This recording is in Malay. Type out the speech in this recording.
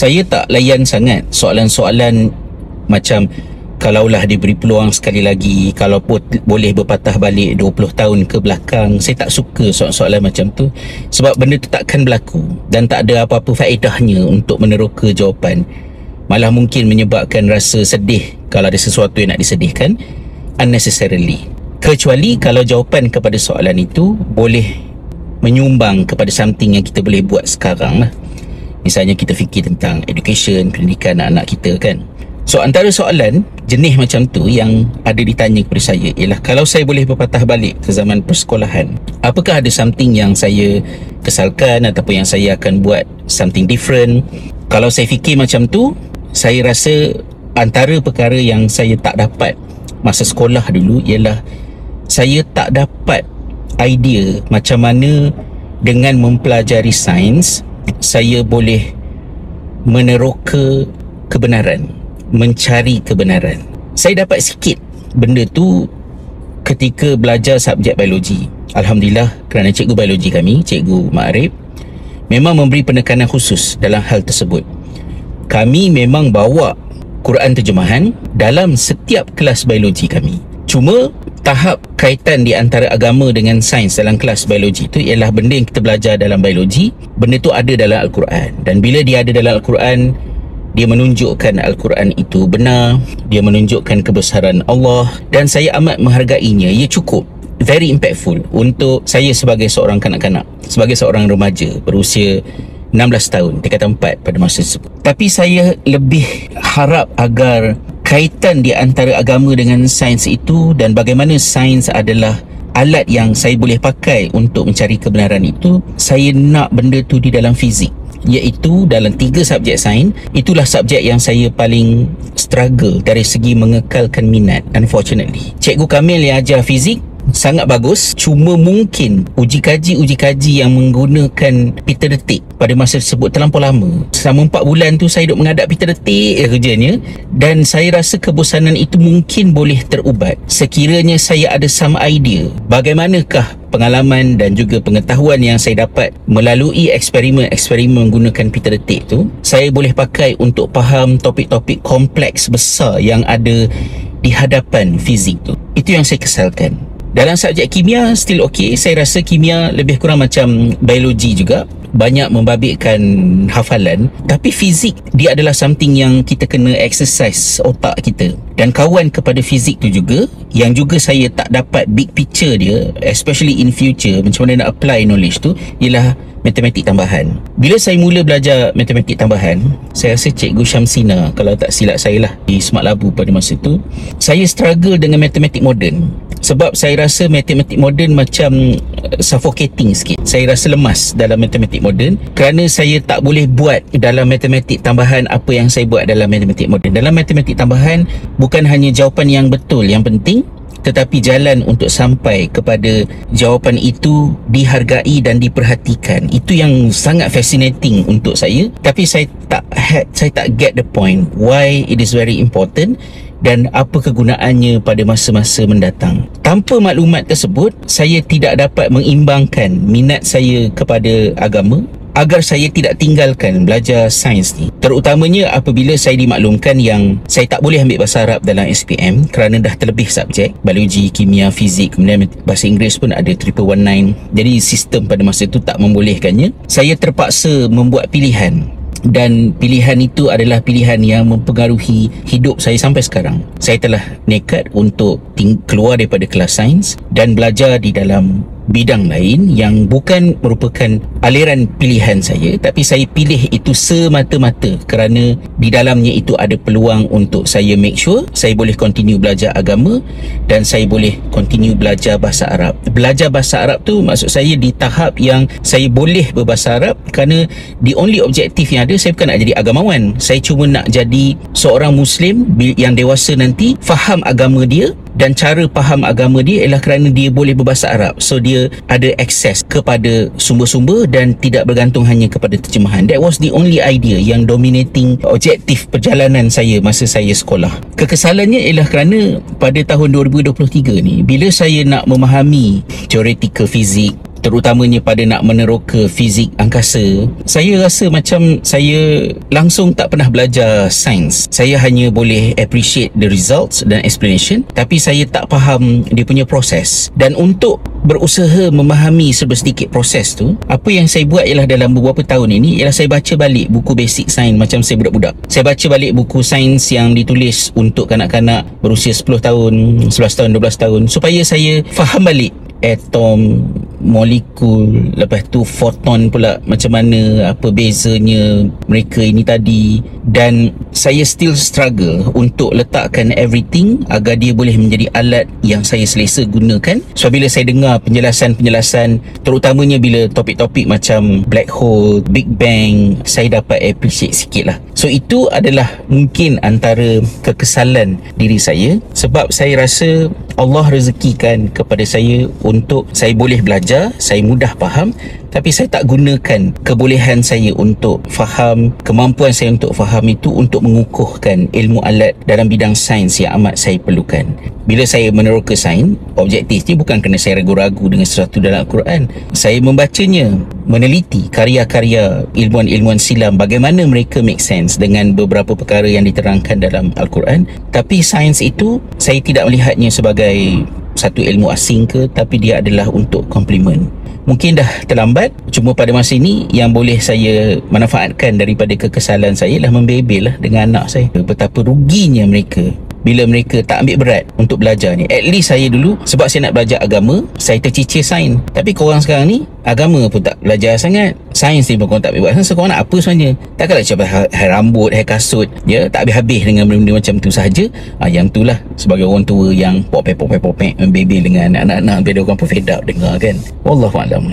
saya tak layan sangat soalan-soalan macam kalaulah diberi peluang sekali lagi kalau pun boleh berpatah balik 20 tahun ke belakang saya tak suka soalan-soalan macam tu. Sebab benda tu takkan berlaku dan tak ada apa-apa faedahnya untuk meneroka jawapan. Malah mungkin menyebabkan rasa sedih kalau ada sesuatu yang nak disedihkan unnecessarily. Kecuali kalau jawapan kepada soalan itu boleh menyumbang kepada something yang kita boleh buat sekarang lah misalnya kita fikir tentang education pendidikan anak-anak kita kan So antara soalan jenis macam tu yang ada ditanya kepada saya ialah kalau saya boleh berpatah balik ke zaman persekolahan, apakah ada something yang saya kesalkan ataupun yang saya akan buat something different? Kalau saya fikir macam tu, saya rasa antara perkara yang saya tak dapat masa sekolah dulu ialah saya tak dapat idea macam mana dengan mempelajari sains saya boleh meneroka kebenaran mencari kebenaran. Saya dapat sikit benda tu ketika belajar subjek biologi. Alhamdulillah kerana cikgu biologi kami, cikgu Ma'arif, memang memberi penekanan khusus dalam hal tersebut. Kami memang bawa Quran terjemahan dalam setiap kelas biologi kami. Cuma tahap kaitan di antara agama dengan sains dalam kelas biologi itu ialah benda yang kita belajar dalam biologi, benda tu ada dalam Al-Quran. Dan bila dia ada dalam Al-Quran, dia menunjukkan Al-Quran itu benar dia menunjukkan kebesaran Allah dan saya amat menghargainya ia cukup very impactful untuk saya sebagai seorang kanak-kanak sebagai seorang remaja berusia 16 tahun tingkatan 4 pada masa tersebut tapi saya lebih harap agar kaitan di antara agama dengan sains itu dan bagaimana sains adalah alat yang saya boleh pakai untuk mencari kebenaran itu saya nak benda tu di dalam fizik iaitu dalam tiga subjek sains. Itulah subjek yang saya paling struggle dari segi mengekalkan minat unfortunately. Cikgu Kamil yang ajar fizik sangat bagus. Cuma mungkin uji kaji uji kaji yang menggunakan pita detik pada masa tersebut terlampau lama. Selama 4 bulan tu saya duduk menghadap pita detik kerjanya dan saya rasa kebosanan itu mungkin boleh terubat. Sekiranya saya ada some idea bagaimanakah pengalaman dan juga pengetahuan yang saya dapat melalui eksperimen-eksperimen menggunakan pita detik tu saya boleh pakai untuk faham topik-topik kompleks besar yang ada di hadapan fizik tu. Itu yang saya kesalkan dalam subjek kimia still okay. Saya rasa kimia lebih kurang macam biologi juga. Banyak membabitkan hafalan. Tapi fizik dia adalah something yang kita kena exercise otak kita. Dan kawan kepada fizik tu juga yang juga saya tak dapat big picture dia especially in future macam mana nak apply knowledge tu ialah matematik tambahan. Bila saya mula belajar matematik tambahan saya rasa cikgu Syamsina kalau tak silap saya lah di Smart Labu pada masa tu saya struggle dengan matematik moden sebab saya rasa matematik moden macam uh, suffocating sikit. Saya rasa lemas dalam matematik moden. Kerana saya tak boleh buat dalam matematik tambahan apa yang saya buat dalam matematik moden. Dalam matematik tambahan bukan hanya jawapan yang betul. Yang penting tetapi jalan untuk sampai kepada jawapan itu dihargai dan diperhatikan. Itu yang sangat fascinating untuk saya. Tapi saya tak had saya tak get the point why it is very important dan apa kegunaannya pada masa-masa mendatang. Tanpa maklumat tersebut, saya tidak dapat mengimbangkan minat saya kepada agama agar saya tidak tinggalkan belajar sains ni. Terutamanya apabila saya dimaklumkan yang saya tak boleh ambil bahasa Arab dalam SPM kerana dah terlebih subjek, biologi, kimia, fizik, kemudian bahasa Inggeris pun ada 1119. Jadi sistem pada masa itu tak membolehkannya. Saya terpaksa membuat pilihan dan pilihan itu adalah pilihan yang mempengaruhi hidup saya sampai sekarang. Saya telah nekat untuk keluar daripada kelas sains dan belajar di dalam bidang lain yang bukan merupakan aliran pilihan saya tapi saya pilih itu semata-mata kerana di dalamnya itu ada peluang untuk saya make sure saya boleh continue belajar agama dan saya boleh continue belajar bahasa Arab. Belajar bahasa Arab tu maksud saya di tahap yang saya boleh berbahasa Arab kerana the only objektif yang ada saya bukan nak jadi agamawan. Saya cuma nak jadi seorang Muslim yang dewasa nanti faham agama dia dan cara faham agama dia ialah kerana dia boleh berbahasa Arab. So dia ada akses kepada sumber-sumber dan tidak bergantung hanya kepada terjemahan. That was the only idea yang dominating objektif perjalanan saya masa saya sekolah. Kekesalannya ialah kerana pada tahun 2023 ni bila saya nak memahami teoretikal fizik terutamanya pada nak meneroka fizik angkasa saya rasa macam saya langsung tak pernah belajar sains. Saya hanya boleh appreciate the results dan explanation tapi saya tak faham dia punya proses. Dan untuk berusaha memahami sedikit proses tu apa yang saya buat ialah dalam beberapa tahun ini ialah saya baca balik buku basic sains macam saya budak-budak. Saya baca balik buku sains yang ditulis untuk kanak-kanak berusia 10 tahun 11 tahun 12 tahun supaya saya faham balik atom molekul lepas tu foton pula macam mana apa bezanya mereka ini tadi dan saya still struggle untuk letakkan everything agar dia boleh menjadi alat yang saya selesa gunakan. So bila saya dengar penjelasan-penjelasan terutamanya bila topik-topik macam black hole big bang saya dapat appreciate sikit lah. So itu adalah mungkin antara kekesalan diri saya sebab saya rasa Allah rezekikan kepada saya untuk saya boleh belajar saya mudah faham tapi saya tak gunakan kebolehan saya untuk faham, kemampuan saya untuk faham itu untuk mengukuhkan ilmu alat dalam bidang sains yang amat saya perlukan. Bila saya meneroka sains, objektif ni bukan kerana saya ragu-ragu dengan sesuatu dalam Al-Quran. Saya membacanya, meneliti karya-karya ilmuan-ilmuan silam bagaimana mereka make sense dengan beberapa perkara yang diterangkan dalam Al-Quran. Tapi sains itu saya tidak melihatnya sebagai satu ilmu asing ke tapi dia adalah untuk komplement mungkin dah terlambat. Cuma pada masa ini yang boleh saya manfaatkan daripada kekesalan saya lah membebel lah dengan anak saya. Betapa ruginya mereka bila mereka tak ambil berat untuk belajar ni. At least saya dulu sebab saya nak belajar agama saya tercicir sains. Tapi korang sekarang ni agama pun tak belajar sangat. Sains ni pun korang tak buat. So korang nak apa sebenarnya? Takkanlah cepat hai rambut hai kasut. Ya tak habis-habis dengan benda-benda macam tu sahaja. Ha, yang tu lah. Sebagai orang tua yang popek popek popek membebel dengan anak-anak dia orang pun fed up dengar kan? Wallahualam